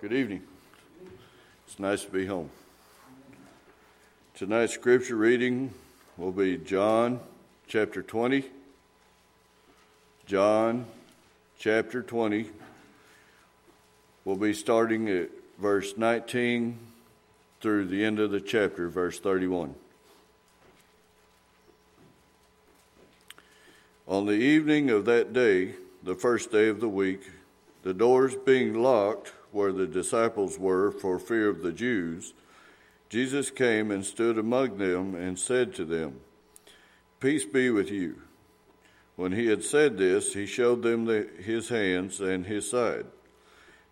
Good evening. It's nice to be home. Tonight's scripture reading will be John chapter 20. John chapter 20. We'll be starting at verse 19 through the end of the chapter, verse 31. On the evening of that day, the first day of the week, the doors being locked where the disciples were for fear of the Jews, Jesus came and stood among them and said to them, Peace be with you. When he had said this, he showed them the, his hands and his side.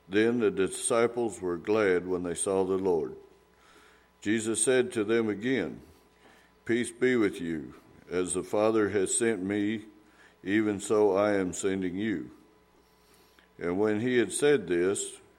Then the disciples were glad when they saw the Lord. Jesus said to them again, Peace be with you. As the Father has sent me, even so I am sending you. And when he had said this,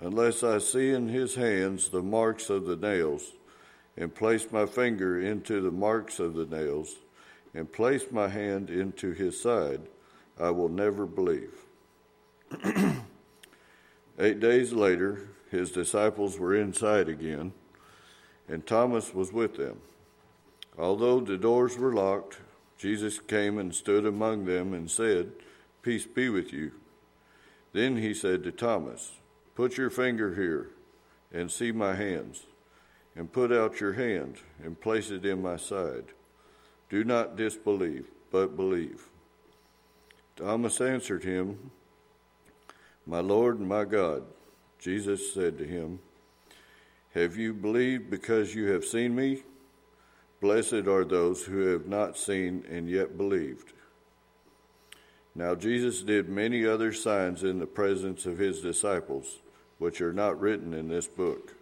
Unless I see in his hands the marks of the nails, and place my finger into the marks of the nails, and place my hand into his side, I will never believe. Eight days later, his disciples were inside again, and Thomas was with them. Although the doors were locked, Jesus came and stood among them and said, Peace be with you. Then he said to Thomas, Put your finger here and see my hands, and put out your hand and place it in my side. Do not disbelieve, but believe. Thomas answered him, My Lord and my God. Jesus said to him, Have you believed because you have seen me? Blessed are those who have not seen and yet believed. Now Jesus did many other signs in the presence of his disciples which are not written in this book.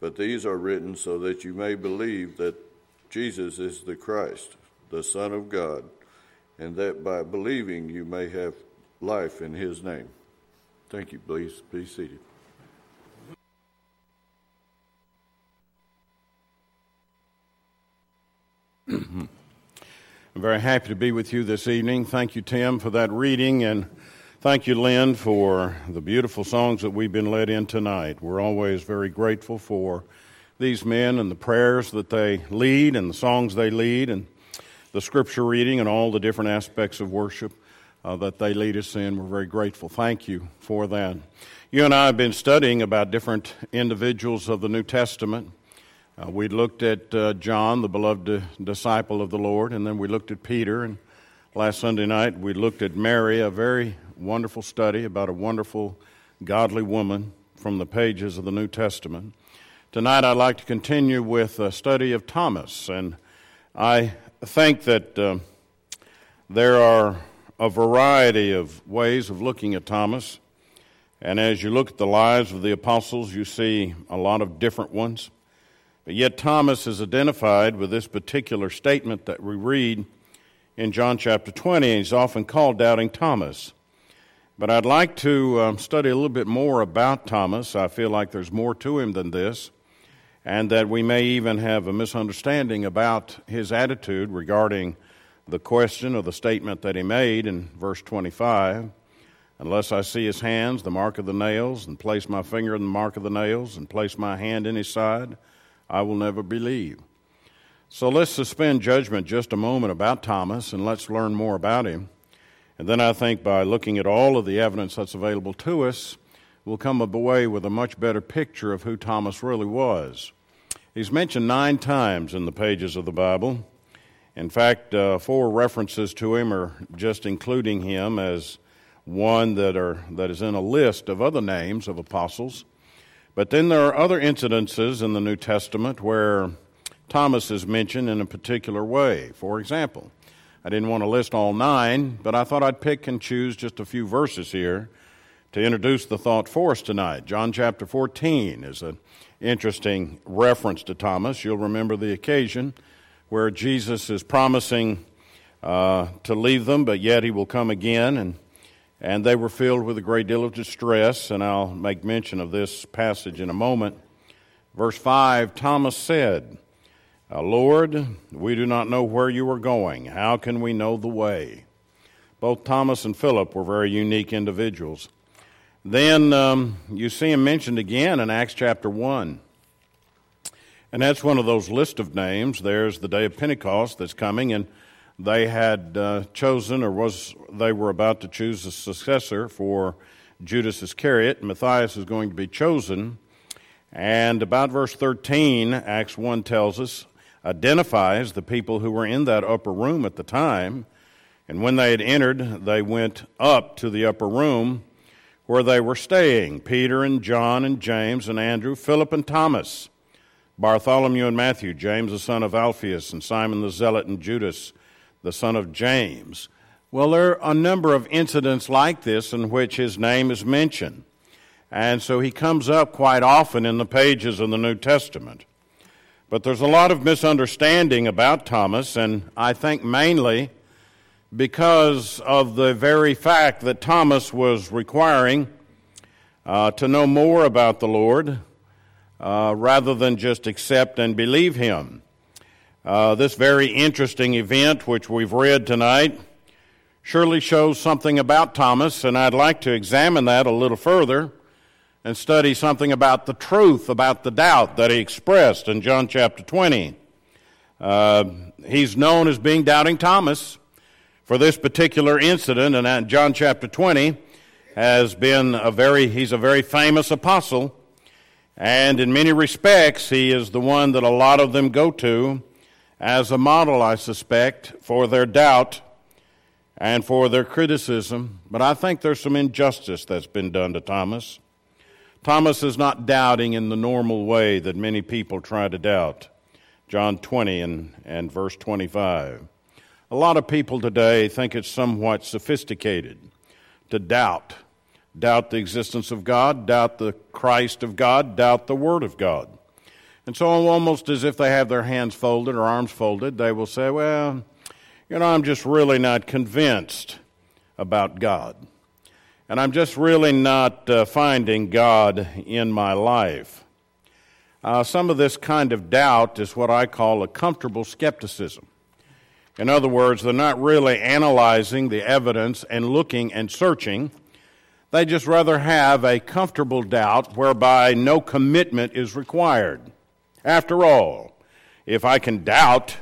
But these are written so that you may believe that Jesus is the Christ, the Son of God, and that by believing you may have life in his name. Thank you. Please be seated. I'm very happy to be with you this evening. Thank you, Tim, for that reading and Thank you, Lynn, for the beautiful songs that we've been led in tonight. We're always very grateful for these men and the prayers that they lead and the songs they lead and the scripture reading and all the different aspects of worship uh, that they lead us in. We're very grateful. Thank you for that. You and I have been studying about different individuals of the New Testament. Uh, we looked at uh, John, the beloved disciple of the Lord, and then we looked at Peter. And last Sunday night we looked at Mary, a very wonderful study about a wonderful, godly woman from the pages of the New Testament. Tonight, I'd like to continue with a study of Thomas, and I think that uh, there are a variety of ways of looking at Thomas. And as you look at the lives of the apostles, you see a lot of different ones. But yet, Thomas is identified with this particular statement that we read in John chapter 20, and he's often called Doubting Thomas. But I'd like to um, study a little bit more about Thomas. I feel like there's more to him than this, and that we may even have a misunderstanding about his attitude regarding the question or the statement that he made in verse 25. Unless I see his hands, the mark of the nails, and place my finger in the mark of the nails, and place my hand in his side, I will never believe. So let's suspend judgment just a moment about Thomas and let's learn more about him. And then I think by looking at all of the evidence that's available to us, we'll come away with a much better picture of who Thomas really was. He's mentioned nine times in the pages of the Bible. In fact, uh, four references to him are just including him as one that, are, that is in a list of other names of apostles. But then there are other incidences in the New Testament where Thomas is mentioned in a particular way. For example, I didn't want to list all nine, but I thought I'd pick and choose just a few verses here to introduce the thought for us tonight. John chapter 14 is an interesting reference to Thomas. You'll remember the occasion where Jesus is promising uh, to leave them, but yet he will come again. And, and they were filled with a great deal of distress, and I'll make mention of this passage in a moment. Verse 5 Thomas said, Lord, we do not know where you are going. How can we know the way? Both Thomas and Philip were very unique individuals. Then um, you see him mentioned again in Acts chapter 1. And that's one of those list of names. There's the day of Pentecost that's coming, and they had uh, chosen, or was they were about to choose a successor for Judas Iscariot. Matthias is going to be chosen. And about verse 13, Acts 1 tells us, identifies the people who were in that upper room at the time. And when they had entered, they went up to the upper room where they were staying Peter and John and James and Andrew, Philip and Thomas, Bartholomew and Matthew, James the son of Alphaeus, and Simon the Zealot, and Judas the son of James. Well, there are a number of incidents like this in which his name is mentioned. And so he comes up quite often in the pages of the New Testament. But there's a lot of misunderstanding about Thomas, and I think mainly because of the very fact that Thomas was requiring uh, to know more about the Lord uh, rather than just accept and believe Him. Uh, this very interesting event, which we've read tonight, surely shows something about Thomas, and I'd like to examine that a little further and study something about the truth, about the doubt that he expressed in John chapter 20. Uh, he's known as being Doubting Thomas for this particular incident, and John chapter 20 has been a very, he's a very famous apostle, and in many respects, he is the one that a lot of them go to as a model, I suspect, for their doubt and for their criticism. But I think there's some injustice that's been done to Thomas. Thomas is not doubting in the normal way that many people try to doubt. John 20 and, and verse 25. A lot of people today think it's somewhat sophisticated to doubt. Doubt the existence of God, doubt the Christ of God, doubt the Word of God. And so, almost as if they have their hands folded or arms folded, they will say, Well, you know, I'm just really not convinced about God. And I'm just really not uh, finding God in my life. Uh, some of this kind of doubt is what I call a comfortable skepticism. In other words, they're not really analyzing the evidence and looking and searching. They just rather have a comfortable doubt whereby no commitment is required. After all, if I can doubt,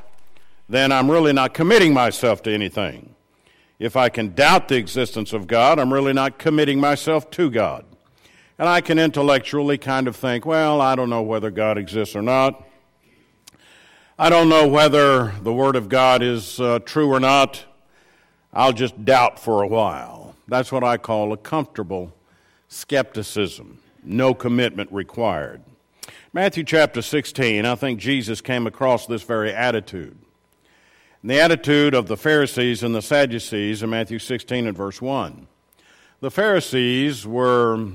then I'm really not committing myself to anything. If I can doubt the existence of God, I'm really not committing myself to God. And I can intellectually kind of think, well, I don't know whether God exists or not. I don't know whether the Word of God is uh, true or not. I'll just doubt for a while. That's what I call a comfortable skepticism, no commitment required. Matthew chapter 16, I think Jesus came across this very attitude. The attitude of the Pharisees and the Sadducees in Matthew 16 and verse 1. The Pharisees were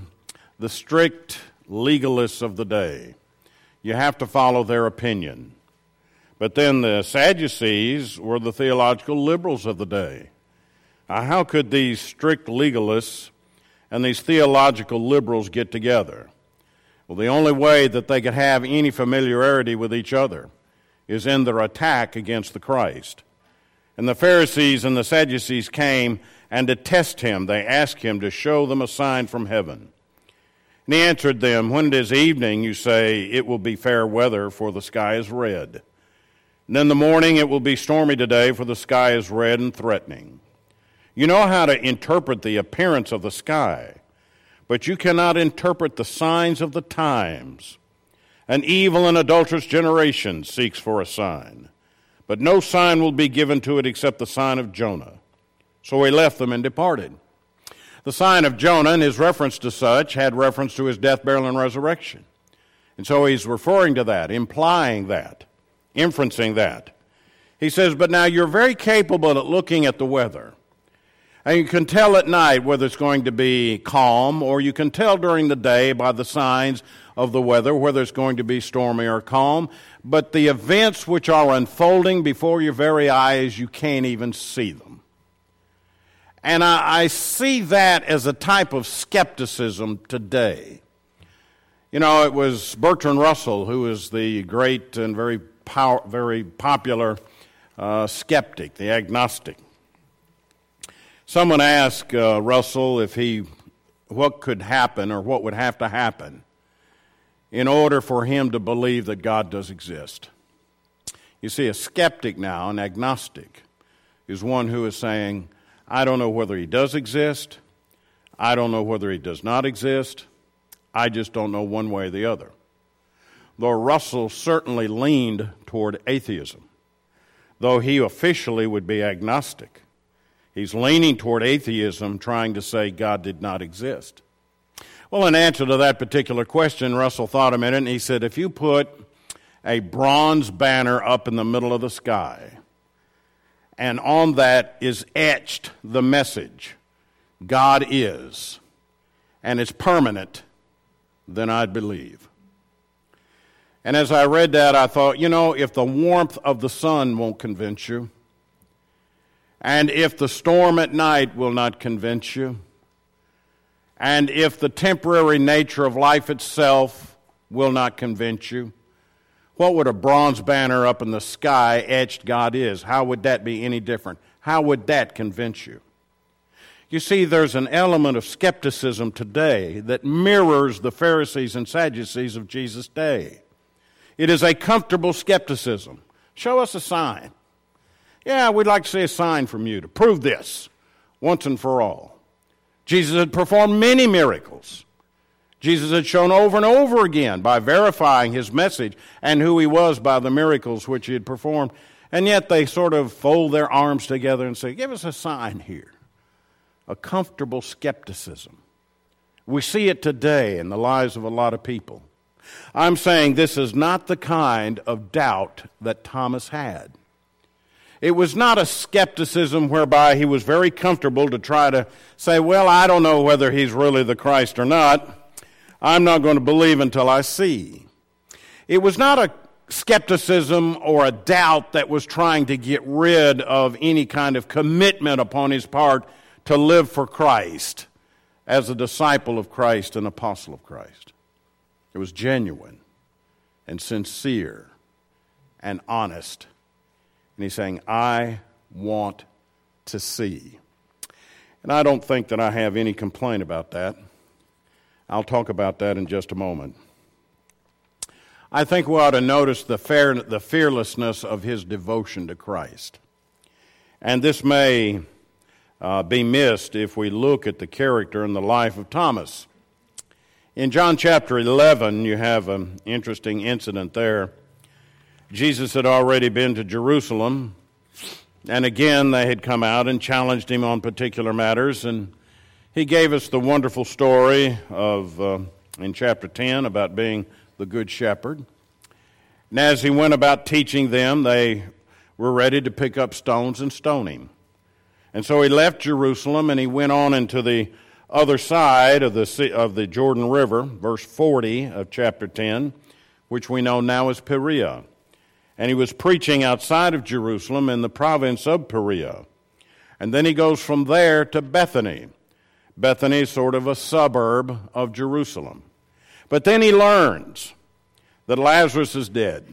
the strict legalists of the day. You have to follow their opinion. But then the Sadducees were the theological liberals of the day. Now, how could these strict legalists and these theological liberals get together? Well, the only way that they could have any familiarity with each other is in their attack against the Christ. And the Pharisees and the Sadducees came and to test him, they asked him to show them a sign from heaven. And he answered them, When it is evening, you say, It will be fair weather, for the sky is red. And in the morning it will be stormy today, for the sky is red and threatening. You know how to interpret the appearance of the sky, but you cannot interpret the signs of the times. An evil and adulterous generation seeks for a sign, but no sign will be given to it except the sign of Jonah. So he left them and departed. The sign of Jonah, and his reference to such, had reference to his death, burial, and resurrection. And so he's referring to that, implying that inferencing that. He says, But now you're very capable at looking at the weather. And you can tell at night whether it's going to be calm, or you can tell during the day by the signs of the weather whether it's going to be stormy or calm. But the events which are unfolding before your very eyes, you can't even see them. And I, I see that as a type of skepticism today. You know, it was Bertrand Russell who was the great and very, power, very popular uh, skeptic, the agnostic. Someone asked uh, Russell if he, what could happen or what would have to happen in order for him to believe that God does exist. You see, a skeptic now, an agnostic, is one who is saying, I don't know whether he does exist, I don't know whether he does not exist, I just don't know one way or the other. Though Russell certainly leaned toward atheism, though he officially would be agnostic. He's leaning toward atheism, trying to say God did not exist. Well, in answer to that particular question, Russell thought a minute and he said, If you put a bronze banner up in the middle of the sky, and on that is etched the message, God is, and it's permanent, then I'd believe. And as I read that, I thought, you know, if the warmth of the sun won't convince you, and if the storm at night will not convince you, and if the temporary nature of life itself will not convince you, what would a bronze banner up in the sky etched God is? How would that be any different? How would that convince you? You see, there's an element of skepticism today that mirrors the Pharisees and Sadducees of Jesus' day. It is a comfortable skepticism. Show us a sign. Yeah, we'd like to see a sign from you to prove this once and for all. Jesus had performed many miracles. Jesus had shown over and over again by verifying his message and who he was by the miracles which he had performed. And yet they sort of fold their arms together and say, Give us a sign here. A comfortable skepticism. We see it today in the lives of a lot of people. I'm saying this is not the kind of doubt that Thomas had. It was not a skepticism whereby he was very comfortable to try to say, Well, I don't know whether he's really the Christ or not. I'm not going to believe until I see. It was not a skepticism or a doubt that was trying to get rid of any kind of commitment upon his part to live for Christ as a disciple of Christ, an apostle of Christ. It was genuine and sincere and honest and he's saying, I want to see. And I don't think that I have any complaint about that. I'll talk about that in just a moment. I think we ought to notice the, fair, the fearlessness of his devotion to Christ. And this may uh, be missed if we look at the character and the life of Thomas. In John chapter 11, you have an interesting incident there Jesus had already been to Jerusalem, and again they had come out and challenged him on particular matters, and he gave us the wonderful story of uh, in chapter 10 about being the good shepherd. And as he went about teaching them, they were ready to pick up stones and stone him. And so he left Jerusalem and he went on into the other side of the, of the Jordan River, verse 40 of chapter 10, which we know now as Perea and he was preaching outside of Jerusalem in the province of Perea. And then he goes from there to Bethany. Bethany is sort of a suburb of Jerusalem. But then he learns that Lazarus is dead.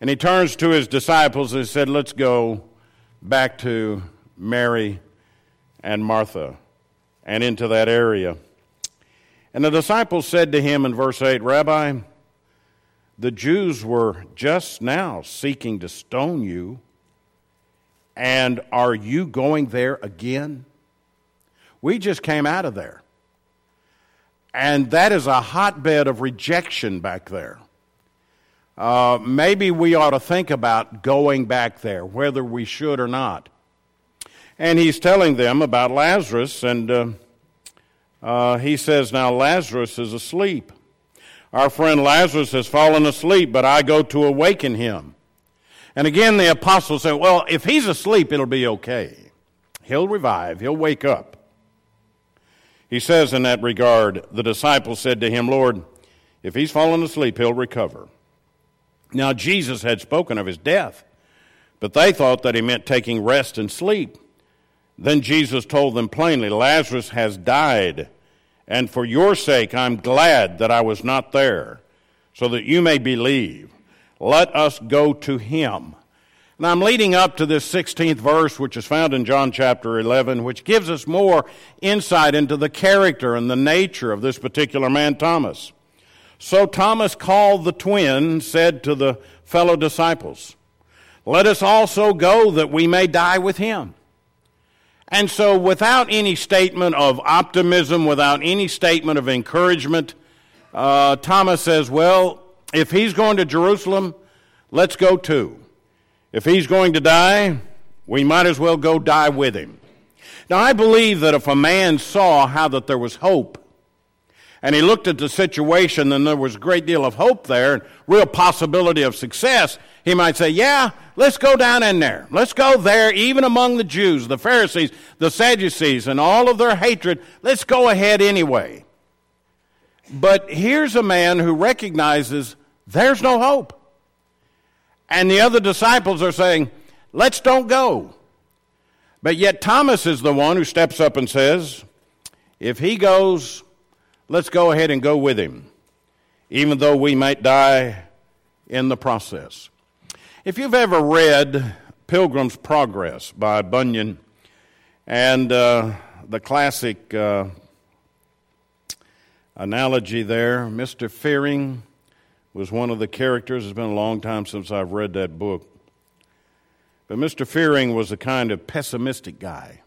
And he turns to his disciples and said, Let's go back to Mary and Martha and into that area. And the disciples said to him in verse 8, Rabbi, the Jews were just now seeking to stone you, and are you going there again? We just came out of there. And that is a hotbed of rejection back there. Uh, maybe we ought to think about going back there, whether we should or not. And he's telling them about Lazarus, and uh, uh, he says, Now Lazarus is asleep. Our friend Lazarus has fallen asleep, but I go to awaken him. And again, the apostles say, Well, if he's asleep, it'll be okay. He'll revive, he'll wake up. He says in that regard, the disciples said to him, Lord, if he's fallen asleep, he'll recover. Now, Jesus had spoken of his death, but they thought that he meant taking rest and sleep. Then Jesus told them plainly, Lazarus has died, and for your sake I'm glad that I was not there, so that you may believe. Let us go to him. And I'm leading up to this 16th verse, which is found in John chapter 11, which gives us more insight into the character and the nature of this particular man, Thomas. So Thomas called the twin, said to the fellow disciples, Let us also go that we may die with him. And so, without any statement of optimism, without any statement of encouragement, uh, Thomas says, Well, if he's going to Jerusalem, let's go too. If he's going to die, we might as well go die with him. Now, I believe that if a man saw how that there was hope, and he looked at the situation and there was a great deal of hope there and real possibility of success, he might say, Yeah, let's go down in there. Let's go there, even among the Jews, the Pharisees, the Sadducees, and all of their hatred. Let's go ahead anyway. But here's a man who recognizes there's no hope. And the other disciples are saying, let's don't go. But yet Thomas is the one who steps up and says, if he goes, let's go ahead and go with him, even though we might die in the process. If you've ever read Pilgrim's Progress by Bunyan and uh, the classic uh, analogy there, Mr. Fearing was one of the characters. It's been a long time since I've read that book. But Mr. Fearing was a kind of pessimistic guy.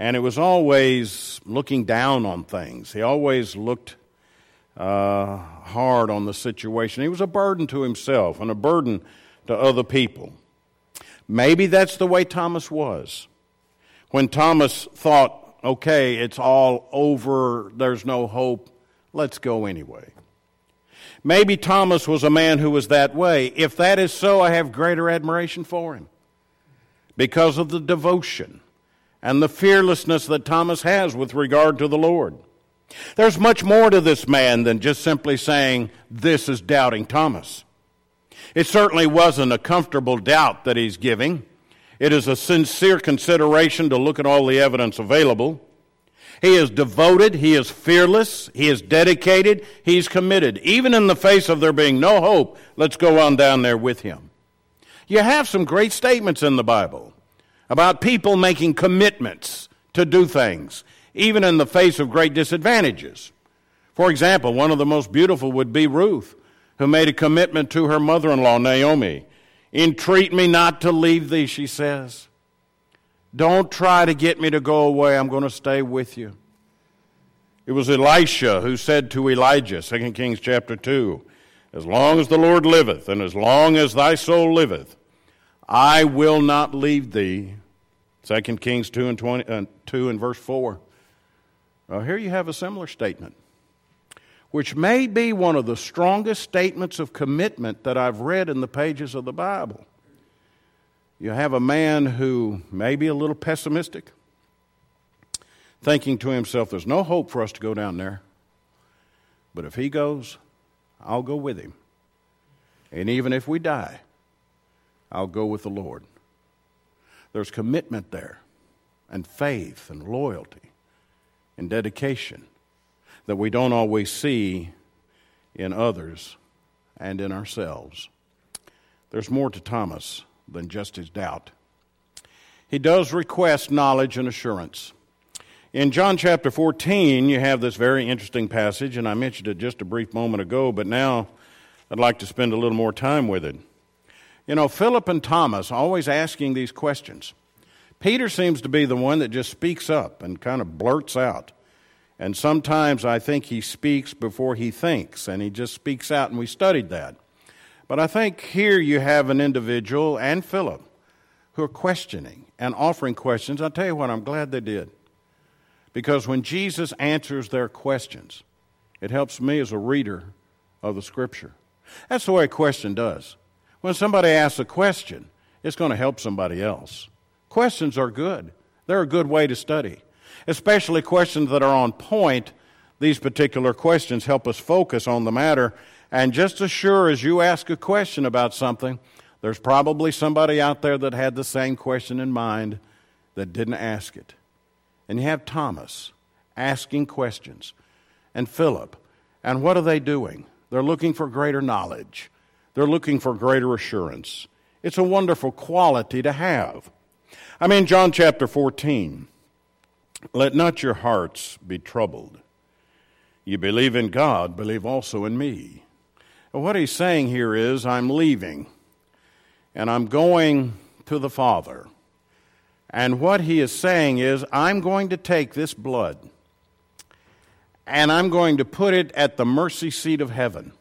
And it was always looking down on things. He always looked uh, hard on the situation. He was a burden to himself and a burden to other people. Maybe that's the way Thomas was. When Thomas thought, okay, it's all over, there's no hope, let's go anyway. Maybe Thomas was a man who was that way. If that is so, I have greater admiration for him because of the devotion and the fearlessness that Thomas has with regard to the Lord. There's much more to this man than just simply saying, This is doubting Thomas. It certainly wasn't a comfortable doubt that he's giving. It is a sincere consideration to look at all the evidence available. He is devoted, he is fearless, he is dedicated, he's committed. Even in the face of there being no hope, let's go on down there with him. You have some great statements in the Bible about people making commitments to do things, even in the face of great disadvantages. For example, one of the most beautiful would be Ruth, who made a commitment to her mother in law, Naomi. Entreat me not to leave thee, she says. Don't try to get me to go away. I'm going to stay with you. It was Elisha who said to Elijah, 2 Kings chapter 2, As long as the Lord liveth, and as long as thy soul liveth, I will not leave thee. 2 Kings 2 and, 20, uh, 2 and verse 4. Well, here you have a similar statement, which may be one of the strongest statements of commitment that I've read in the pages of the Bible. You have a man who may be a little pessimistic, thinking to himself, there's no hope for us to go down there. But if he goes, I'll go with him. And even if we die, I'll go with the Lord. There's commitment there, and faith, and loyalty, and dedication that we don't always see in others and in ourselves. There's more to Thomas than just his doubt. He does request knowledge and assurance. In John chapter 14, you have this very interesting passage, and I mentioned it just a brief moment ago, but now I'd like to spend a little more time with it. You know, Philip and Thomas always asking these questions. Peter seems to be the one that just speaks up and kind of blurts out. And sometimes I think he speaks before he thinks, and he just speaks out, and we studied that. But I think here you have an individual and Philip who are questioning and offering questions. I'll tell you what, I'm glad they did. Because when Jesus answers their questions, it helps me as a reader of the Scripture. That's the way a question does. When somebody asks a question, it's going to help somebody else. Questions are good. They're a good way to study, especially questions that are on point. These particular questions help us focus on the matter. And just as sure as you ask a question about something, there's probably somebody out there that had the same question in mind that didn't ask it. And you have Thomas asking questions, and Philip. And what are they doing? They're looking for greater knowledge, they're looking for greater assurance. It's a wonderful quality to have. I mean, John chapter 14 let not your hearts be troubled. You believe in God, believe also in me. What he's saying here is, I'm leaving and I'm going to the Father. And what he is saying is, I'm going to take this blood and I'm going to put it at the mercy seat of heaven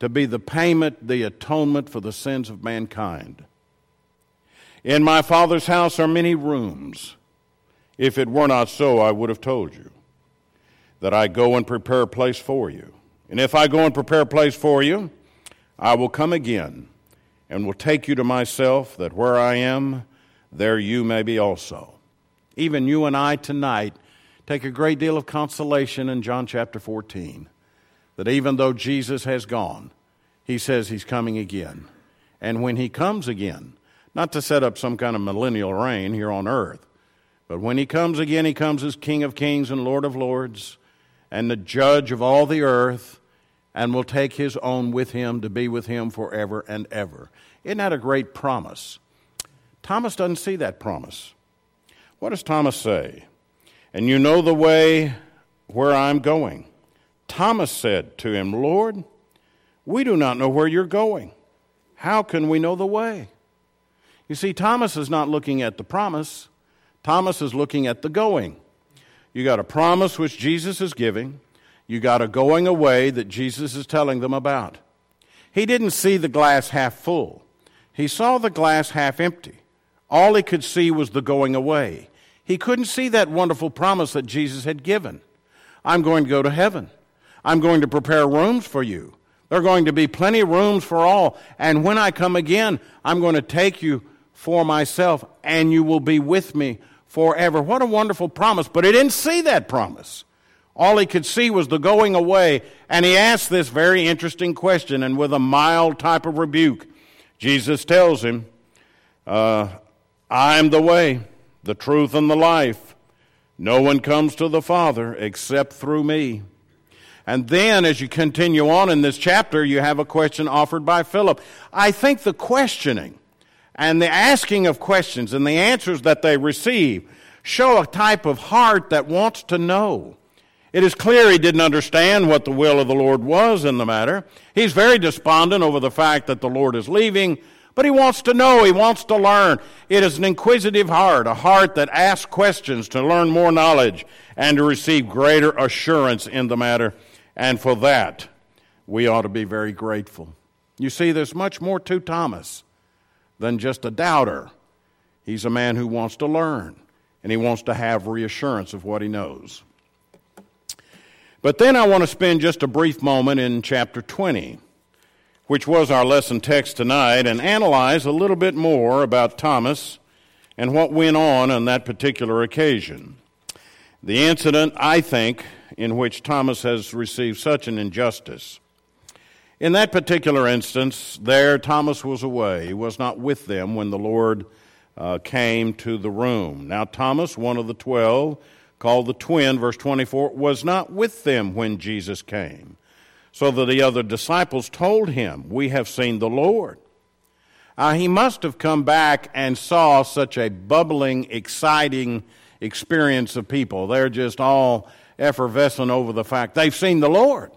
to be the payment, the atonement for the sins of mankind. In my Father's house are many rooms. If it were not so, I would have told you that I go and prepare a place for you. And if I go and prepare a place for you, I will come again and will take you to myself, that where I am, there you may be also. Even you and I tonight take a great deal of consolation in John chapter 14 that even though Jesus has gone, he says he's coming again. And when he comes again, not to set up some kind of millennial reign here on earth, but when he comes again, he comes as King of kings and Lord of lords and the judge of all the earth and will take his own with him to be with him forever and ever. Isn't that a great promise? Thomas doesn't see that promise. What does Thomas say? And you know the way where I'm going. Thomas said to him, Lord, we do not know where you're going. How can we know the way? You see, Thomas is not looking at the promise, Thomas is looking at the going. You got a promise which Jesus is giving, you got a going away that Jesus is telling them about. He didn't see the glass half full, he saw the glass half empty. All he could see was the going away. He couldn't see that wonderful promise that Jesus had given. I'm going to go to heaven. I'm going to prepare rooms for you. There are going to be plenty of rooms for all. And when I come again, I'm going to take you for myself, and you will be with me forever. What a wonderful promise. But he didn't see that promise. All he could see was the going away, and he asked this very interesting question, and with a mild type of rebuke, Jesus tells him, uh, I am the way, the truth, and the life. No one comes to the Father except through me. And then, as you continue on in this chapter, you have a question offered by Philip. I think the questioning and the asking of questions and the answers that they receive show a type of heart that wants to know. It is clear he didn't understand what the will of the Lord was in the matter. He's very despondent over the fact that the Lord is leaving, but he wants to know, he wants to learn. It is an inquisitive heart, a heart that asks questions to learn more knowledge and to receive greater assurance in the matter. And for that, we ought to be very grateful. You see, there's much more to Thomas than just a doubter. He's a man who wants to learn, and he wants to have reassurance of what he knows. But then I want to spend just a brief moment in chapter 20, which was our lesson text tonight, and analyze a little bit more about Thomas and what went on on that particular occasion. The incident, I think, in which Thomas has received such an injustice. In that particular instance, there Thomas was away. He was not with them when the Lord uh, came to the room. Now, Thomas, one of the twelve, called the twin, verse 24, was not with them when Jesus came. So that the other disciples told him, We have seen the Lord. Uh, he must have come back and saw such a bubbling, exciting experience of people. They're just all effervescent over the fact they've seen the Lord.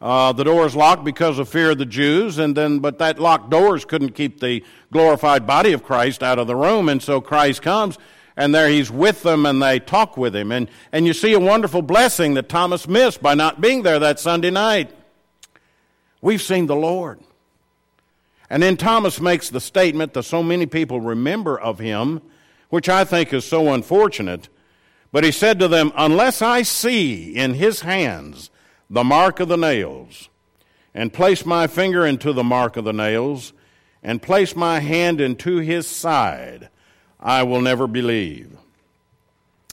Uh, the door is locked because of fear of the Jews, and then but that locked doors couldn't keep the glorified body of Christ out of the room, and so Christ comes and there he's with them and they talk with him. And, and you see a wonderful blessing that Thomas missed by not being there that Sunday night. We've seen the Lord. And then Thomas makes the statement that so many people remember of him, which I think is so unfortunate. But he said to them, Unless I see in his hands the mark of the nails, and place my finger into the mark of the nails, and place my hand into his side, I will never believe.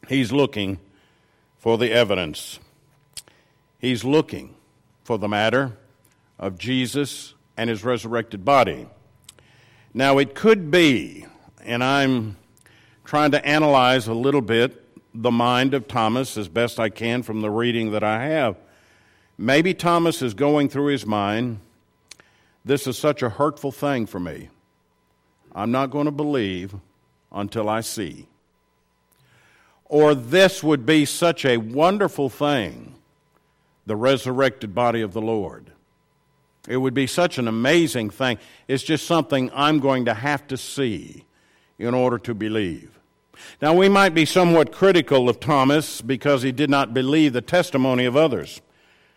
He's looking for the evidence. He's looking for the matter of Jesus and his resurrected body. Now, it could be, and I'm trying to analyze a little bit the mind of Thomas as best I can from the reading that I have. Maybe Thomas is going through his mind this is such a hurtful thing for me. I'm not going to believe until I see. Or this would be such a wonderful thing, the resurrected body of the Lord. It would be such an amazing thing. It's just something I'm going to have to see in order to believe. Now, we might be somewhat critical of Thomas because he did not believe the testimony of others.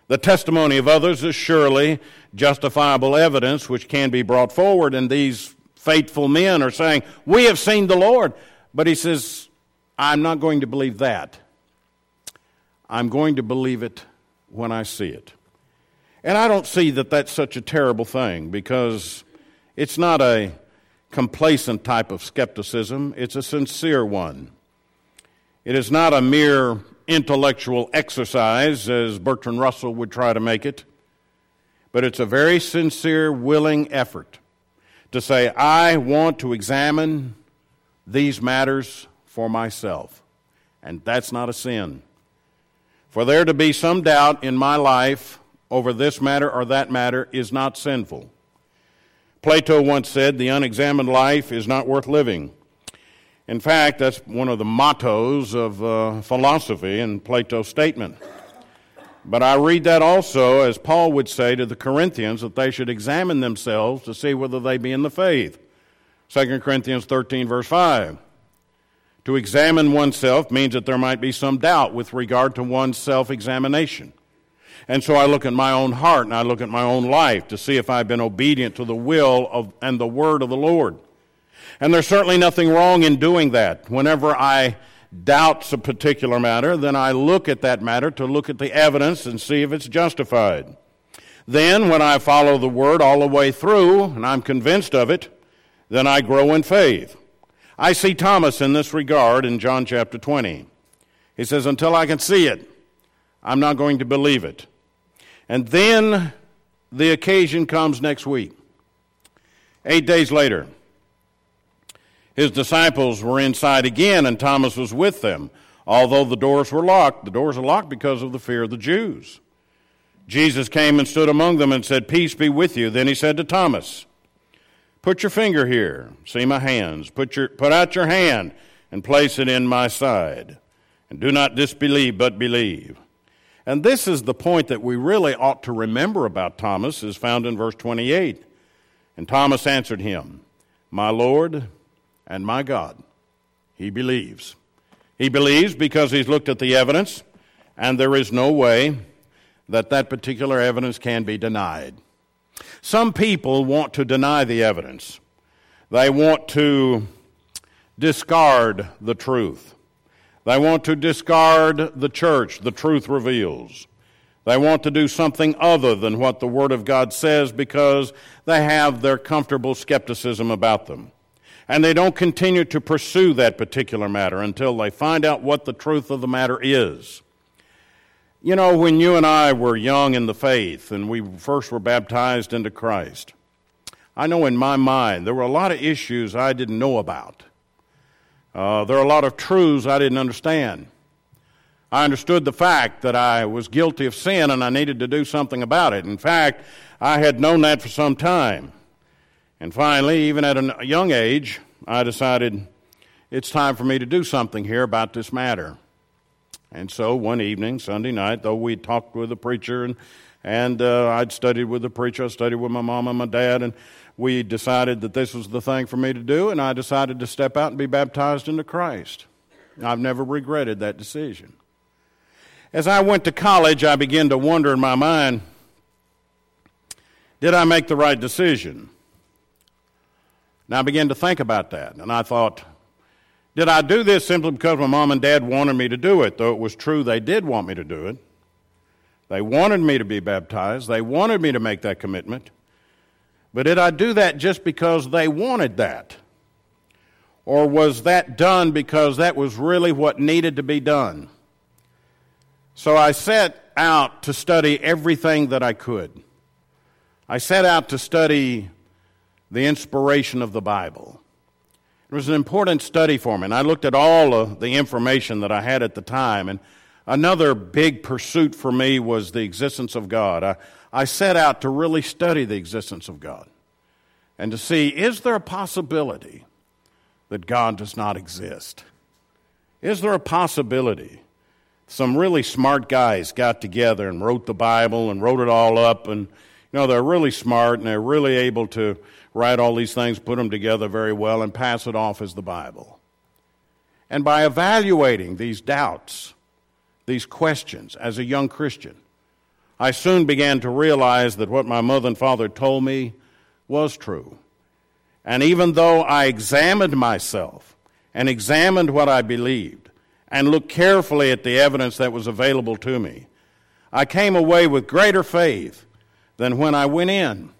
The testimony of others is surely justifiable evidence which can be brought forward, and these faithful men are saying, We have seen the Lord. But he says, I'm not going to believe that. I'm going to believe it when I see it. And I don't see that that's such a terrible thing because it's not a complacent type of skepticism, it's a sincere one. It is not a mere intellectual exercise, as Bertrand Russell would try to make it, but it's a very sincere, willing effort to say, I want to examine these matters for myself. And that's not a sin. For there to be some doubt in my life over this matter or that matter is not sinful. Plato once said, The unexamined life is not worth living. In fact, that's one of the mottos of uh, philosophy in Plato's statement. But I read that also as Paul would say to the Corinthians that they should examine themselves to see whether they be in the faith. 2 Corinthians 13, verse 5. To examine oneself means that there might be some doubt with regard to one's self examination. And so I look at my own heart and I look at my own life to see if I've been obedient to the will of, and the word of the Lord. And there's certainly nothing wrong in doing that. Whenever I doubt a particular matter, then I look at that matter to look at the evidence and see if it's justified. Then, when I follow the word all the way through and I'm convinced of it, then I grow in faith. I see Thomas in this regard in John chapter 20. He says, Until I can see it, I'm not going to believe it. And then the occasion comes next week. Eight days later, his disciples were inside again, and Thomas was with them. Although the doors were locked, the doors are locked because of the fear of the Jews. Jesus came and stood among them and said, Peace be with you. Then he said to Thomas, Put your finger here, see my hands. Put, your, put out your hand and place it in my side. And do not disbelieve, but believe. And this is the point that we really ought to remember about Thomas, is found in verse 28. And Thomas answered him, My Lord and my God. He believes. He believes because he's looked at the evidence, and there is no way that that particular evidence can be denied. Some people want to deny the evidence. They want to discard the truth. They want to discard the church the truth reveals. They want to do something other than what the Word of God says because they have their comfortable skepticism about them and they don't continue to pursue that particular matter until they find out what the truth of the matter is. You know, when you and I were young in the faith and we first were baptized into Christ, I know in my mind there were a lot of issues I didn't know about. Uh, there are a lot of truths I didn't understand. I understood the fact that I was guilty of sin and I needed to do something about it. In fact, I had known that for some time. And finally, even at a young age, I decided it's time for me to do something here about this matter. And so one evening, Sunday night, though we talked with the preacher and, and uh, I'd studied with the preacher, I studied with my mom and my dad, and we decided that this was the thing for me to do, and I decided to step out and be baptized into Christ. I've never regretted that decision. As I went to college, I began to wonder in my mind did I make the right decision? Now I began to think about that, and I thought, did I do this simply because my mom and dad wanted me to do it, though it was true they did want me to do it? They wanted me to be baptized, they wanted me to make that commitment. But did I do that just because they wanted that? Or was that done because that was really what needed to be done? So I set out to study everything that I could. I set out to study the inspiration of the Bible. It was an important study for me, and I looked at all of the information that I had at the time. And another big pursuit for me was the existence of God. I, I set out to really study the existence of God and to see is there a possibility that God does not exist? Is there a possibility? Some really smart guys got together and wrote the Bible and wrote it all up, and you know they're really smart and they're really able to write all these things, put them together very well, and pass it off as the Bible. And by evaluating these doubts, these questions as a young Christian, I soon began to realize that what my mother and father told me was true. And even though I examined myself and examined what I believed and looked carefully at the evidence that was available to me, I came away with greater faith than when I went in.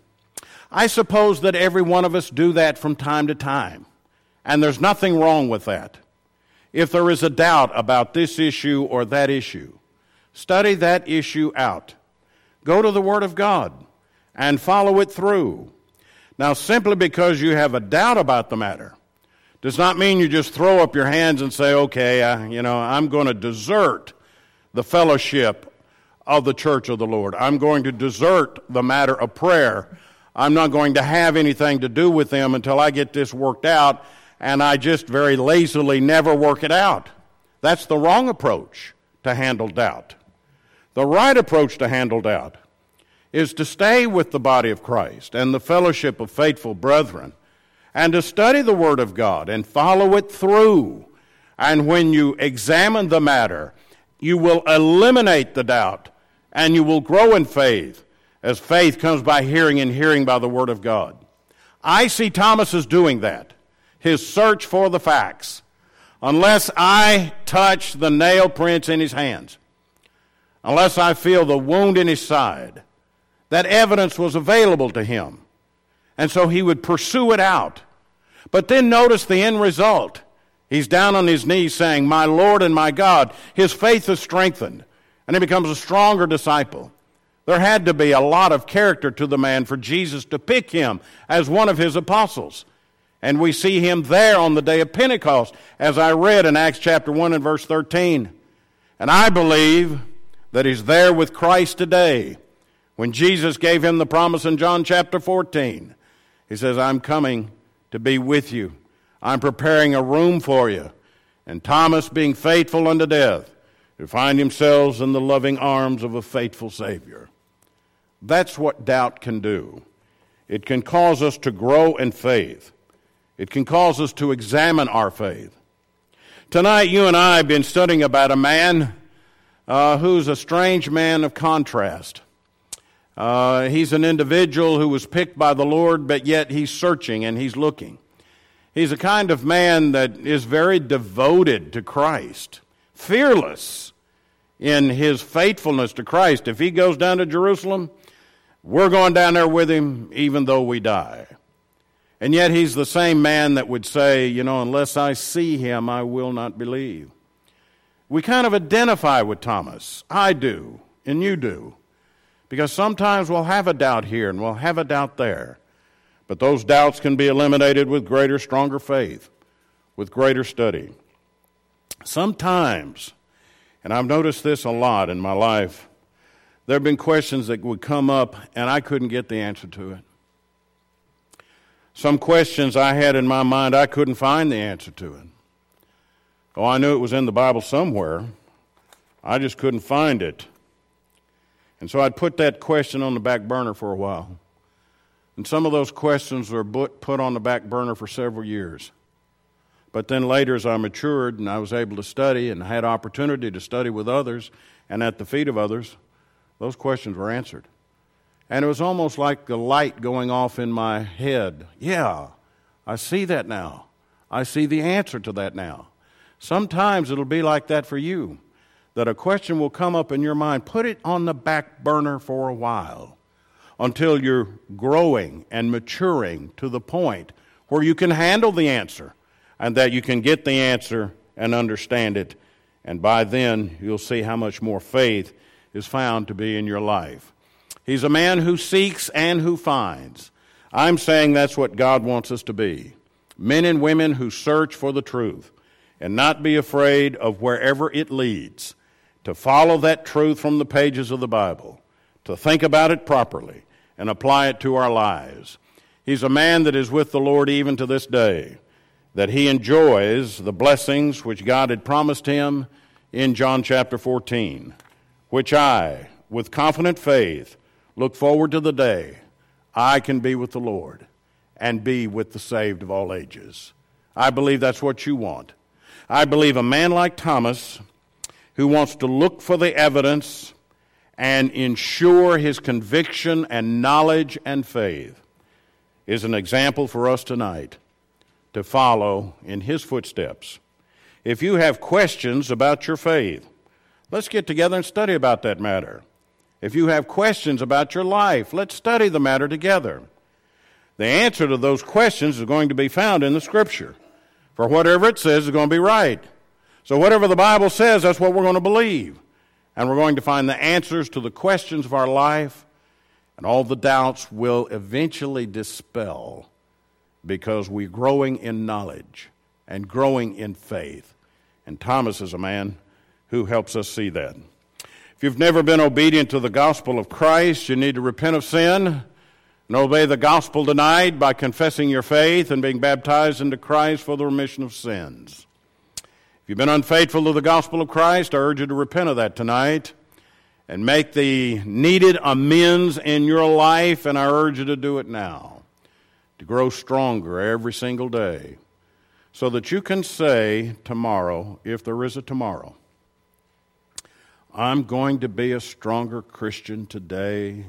I suppose that every one of us do that from time to time, and there's nothing wrong with that. If there is a doubt about this issue or that issue, study that issue out. Go to the Word of God and follow it through. Now, simply because you have a doubt about the matter does not mean you just throw up your hands and say, okay, uh, you know, I'm going to desert the fellowship of the church of the Lord. I'm going to desert the matter of prayer I'm not going to have anything to do with them until I get this worked out, and I just very lazily never work it out. That's the wrong approach to handle doubt. The right approach to handle doubt is to stay with the body of Christ and the fellowship of faithful brethren and to study the Word of God and follow it through. And when you examine the matter, you will eliminate the doubt and you will grow in faith as faith comes by hearing and hearing by the Word of God. I see Thomas as doing that, his search for the facts. Unless I touch the nail prints in his hands, unless I feel the wound in his side, that evidence was available to him. And so he would pursue it out. But then notice the end result. He's down on his knees saying, My Lord and my God. His faith is strengthened, and he becomes a stronger disciple. There had to be a lot of character to the man for Jesus to pick him as one of his apostles. And we see him there on the day of Pentecost, as I read in Acts chapter 1 and verse 13. And I believe that he's there with Christ today. When Jesus gave him the promise in John chapter 14, he says, I'm coming to be with you. I'm preparing a room for you. And Thomas, being faithful unto death, to find themselves in the loving arms of a faithful Savior. That's what doubt can do. It can cause us to grow in faith. It can cause us to examine our faith. Tonight, you and I have been studying about a man uh, who's a strange man of contrast. Uh, he's an individual who was picked by the Lord, but yet he's searching and he's looking. He's a kind of man that is very devoted to Christ, fearless in his faithfulness to Christ. If he goes down to Jerusalem, we're going down there with him even though we die. And yet he's the same man that would say, you know, unless I see him, I will not believe. We kind of identify with Thomas. I do, and you do. Because sometimes we'll have a doubt here and we'll have a doubt there. But those doubts can be eliminated with greater, stronger faith, with greater study. Sometimes, and I've noticed this a lot in my life, there have been questions that would come up, and I couldn't get the answer to it. Some questions I had in my mind, I couldn't find the answer to it. Oh, I knew it was in the Bible somewhere. I just couldn't find it. And so I'd put that question on the back burner for a while. And some of those questions were put on the back burner for several years. But then later, as I matured and I was able to study and had opportunity to study with others and at the feet of others, those questions were answered. And it was almost like the light going off in my head. Yeah, I see that now. I see the answer to that now. Sometimes it'll be like that for you that a question will come up in your mind. Put it on the back burner for a while until you're growing and maturing to the point where you can handle the answer and that you can get the answer and understand it. And by then, you'll see how much more faith is found to be in your life. He's a man who seeks and who finds. I'm saying that's what God wants us to be men and women who search for the truth and not be afraid of wherever it leads, to follow that truth from the pages of the Bible, to think about it properly and apply it to our lives. He's a man that is with the Lord even to this day, that he enjoys the blessings which God had promised him in John chapter 14, which I, with confident faith, look forward to the day I can be with the Lord and be with the saved of all ages. I believe that's what you want. I believe a man like Thomas, who wants to look for the evidence and ensure his conviction and knowledge and faith, is an example for us tonight to follow in his footsteps. If you have questions about your faith, let's get together and study about that matter. If you have questions about your life, let's study the matter together. The answer to those questions is going to be found in the Scripture. For whatever it says is going to be right. So, whatever the Bible says, that's what we're going to believe. And we're going to find the answers to the questions of our life, and all the doubts will eventually dispel because we're growing in knowledge and growing in faith. And Thomas is a man who helps us see that. If you've never been obedient to the gospel of Christ, you need to repent of sin and obey the gospel tonight by confessing your faith and being baptized into Christ for the remission of sins. If you've been unfaithful to the gospel of Christ, I urge you to repent of that tonight and make the needed amends in your life, and I urge you to do it now, to grow stronger every single day, so that you can say tomorrow, if there is a tomorrow, I'm going to be a stronger Christian today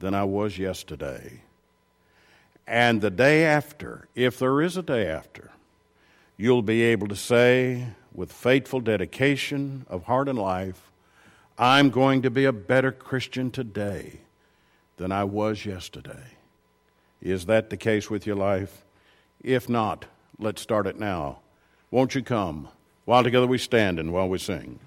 than I was yesterday. And the day after, if there is a day after, you'll be able to say with faithful dedication of heart and life, I'm going to be a better Christian today than I was yesterday. Is that the case with your life? If not, let's start it now. Won't you come while together we stand and while we sing?